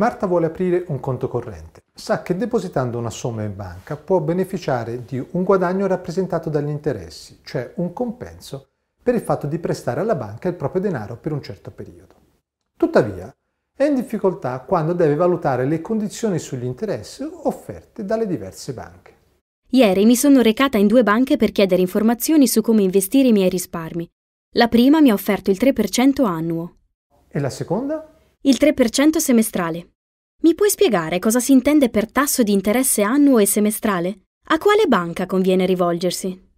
Marta vuole aprire un conto corrente. Sa che depositando una somma in banca può beneficiare di un guadagno rappresentato dagli interessi, cioè un compenso per il fatto di prestare alla banca il proprio denaro per un certo periodo. Tuttavia, è in difficoltà quando deve valutare le condizioni sugli interessi offerte dalle diverse banche. Ieri mi sono recata in due banche per chiedere informazioni su come investire i miei risparmi. La prima mi ha offerto il 3% annuo. E la seconda? Il 3% semestrale. Mi puoi spiegare cosa si intende per tasso di interesse annuo e semestrale? A quale banca conviene rivolgersi?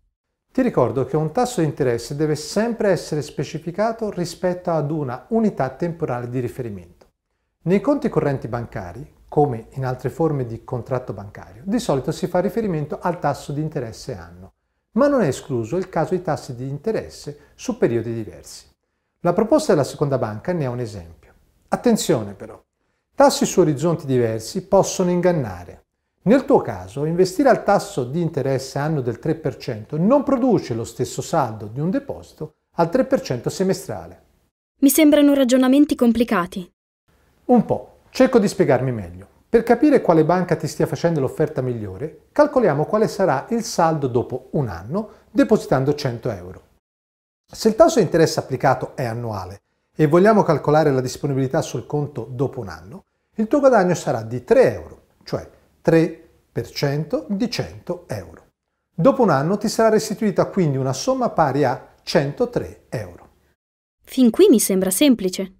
Ti ricordo che un tasso di interesse deve sempre essere specificato rispetto ad una unità temporale di riferimento. Nei conti correnti bancari, come in altre forme di contratto bancario, di solito si fa riferimento al tasso di interesse annuo, ma non è escluso il caso di tassi di interesse su periodi diversi. La proposta della seconda banca ne è un esempio. Attenzione però, tassi su orizzonti diversi possono ingannare. Nel tuo caso, investire al tasso di interesse anno del 3% non produce lo stesso saldo di un deposito al 3% semestrale. Mi sembrano ragionamenti complicati. Un po', cerco di spiegarmi meglio. Per capire quale banca ti stia facendo l'offerta migliore, calcoliamo quale sarà il saldo dopo un anno depositando 100 euro. Se il tasso di interesse applicato è annuale e vogliamo calcolare la disponibilità sul conto dopo un anno, il tuo guadagno sarà di 3 euro, cioè 3% di 100 euro. Dopo un anno ti sarà restituita quindi una somma pari a 103 euro. Fin qui mi sembra semplice.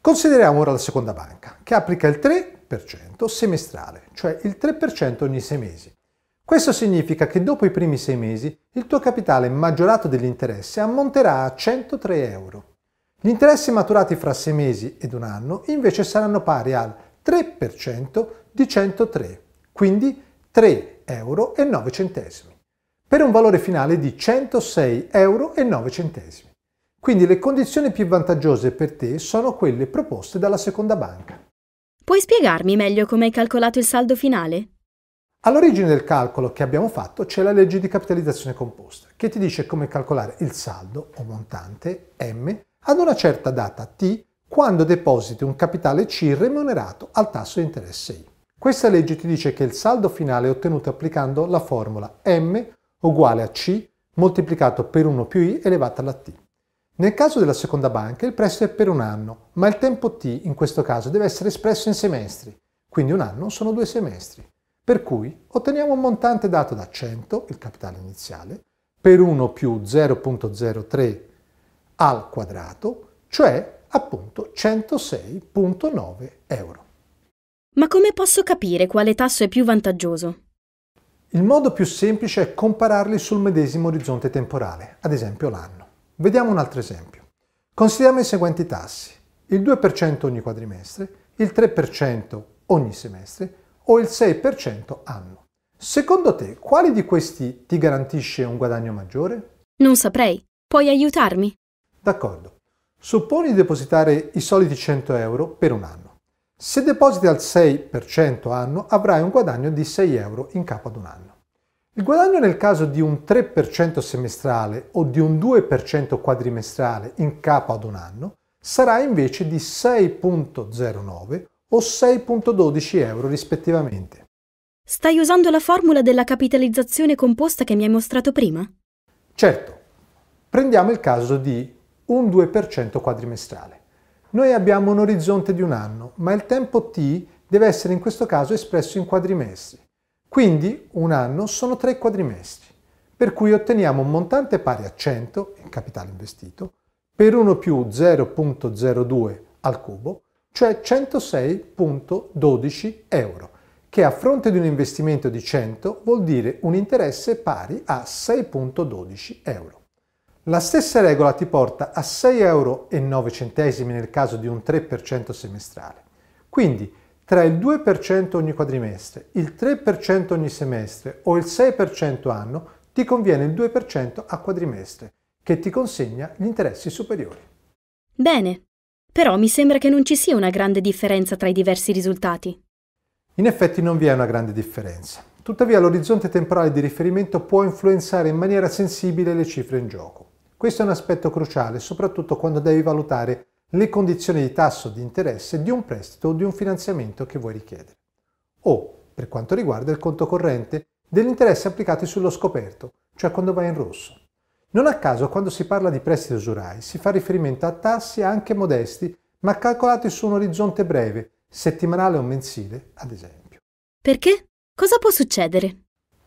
Consideriamo ora la seconda banca, che applica il 3% semestrale, cioè il 3% ogni 6 mesi. Questo significa che dopo i primi 6 mesi il tuo capitale maggiorato degli interessi ammonterà a 103 euro. Gli interessi maturati fra 6 mesi ed un anno invece saranno pari al 3% di 103, quindi 3 euro e 9 centesimi, per un valore finale di 106 euro e 9 centesimi. Quindi le condizioni più vantaggiose per te sono quelle proposte dalla seconda banca. Puoi spiegarmi meglio come hai calcolato il saldo finale? All'origine del calcolo che abbiamo fatto c'è la legge di capitalizzazione composta, che ti dice come calcolare il saldo o montante M ad una certa data t quando depositi un capitale C remunerato al tasso di interesse I. Questa legge ti dice che il saldo finale è ottenuto applicando la formula m uguale a c moltiplicato per 1 più i elevato alla t. Nel caso della seconda banca il prestito è per un anno, ma il tempo t in questo caso deve essere espresso in semestri, quindi un anno sono due semestri. Per cui otteniamo un montante dato da 100, il capitale iniziale, per 1 più 0.03 al quadrato, cioè appunto 106.9 euro. Ma come posso capire quale tasso è più vantaggioso? Il modo più semplice è compararli sul medesimo orizzonte temporale, ad esempio l'anno. Vediamo un altro esempio. Consideriamo i seguenti tassi. Il 2% ogni quadrimestre, il 3% ogni semestre o il 6% anno. Secondo te, quale di questi ti garantisce un guadagno maggiore? Non saprei. Puoi aiutarmi? D'accordo. Supponi di depositare i soliti 100 euro per un anno. Se depositi al 6% anno avrai un guadagno di 6 euro in capo ad un anno. Il guadagno nel caso di un 3% semestrale o di un 2% quadrimestrale in capo ad un anno sarà invece di 6.09 o 6.12 euro rispettivamente. Stai usando la formula della capitalizzazione composta che mi hai mostrato prima? Certo. Prendiamo il caso di un 2% quadrimestrale. Noi abbiamo un orizzonte di un anno, ma il tempo t deve essere in questo caso espresso in quadrimestri. Quindi un anno sono tre quadrimestri, per cui otteniamo un montante pari a 100, il capitale investito, per 1 più 0.02 al cubo, cioè 106.12 euro, che a fronte di un investimento di 100 vuol dire un interesse pari a 6.12 euro. La stessa regola ti porta a 6,09 euro nel caso di un 3% semestrale. Quindi tra il 2% ogni quadrimestre, il 3% ogni semestre o il 6% anno ti conviene il 2% a quadrimestre, che ti consegna gli interessi superiori. Bene, però mi sembra che non ci sia una grande differenza tra i diversi risultati. In effetti non vi è una grande differenza. Tuttavia l'orizzonte temporale di riferimento può influenzare in maniera sensibile le cifre in gioco. Questo è un aspetto cruciale, soprattutto quando devi valutare le condizioni di tasso di interesse di un prestito o di un finanziamento che vuoi richiedere. O, per quanto riguarda il conto corrente, degli interessi applicati sullo scoperto, cioè quando vai in rosso. Non a caso quando si parla di prestiti usurai si fa riferimento a tassi anche modesti, ma calcolati su un orizzonte breve, settimanale o mensile, ad esempio. Perché? Cosa può succedere?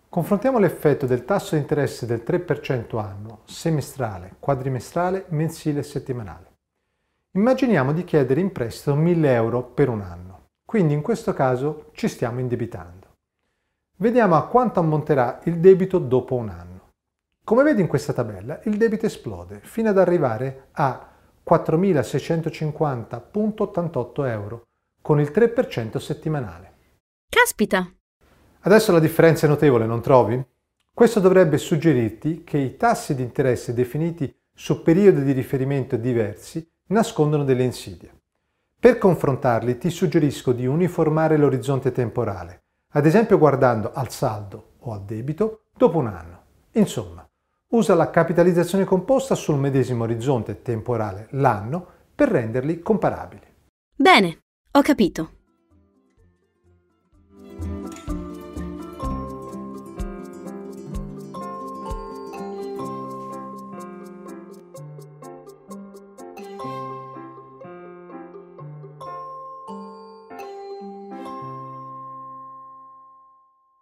Confrontiamo l'effetto del tasso di interesse del 3% annuo, semestrale, quadrimestrale, mensile e settimanale. Immaginiamo di chiedere in prestito 1000 euro per un anno, quindi in questo caso ci stiamo indebitando. Vediamo a quanto ammonterà il debito dopo un anno. Come vedi in questa tabella, il debito esplode fino ad arrivare a 4.650.88 euro con il 3% settimanale. Caspita! Adesso la differenza è notevole, non trovi? Questo dovrebbe suggerirti che i tassi di interesse definiti su periodi di riferimento diversi nascondono delle insidie. Per confrontarli ti suggerisco di uniformare l'orizzonte temporale, ad esempio guardando al saldo o al debito dopo un anno. Insomma, usa la capitalizzazione composta sul medesimo orizzonte temporale, l'anno, per renderli comparabili. Bene, ho capito.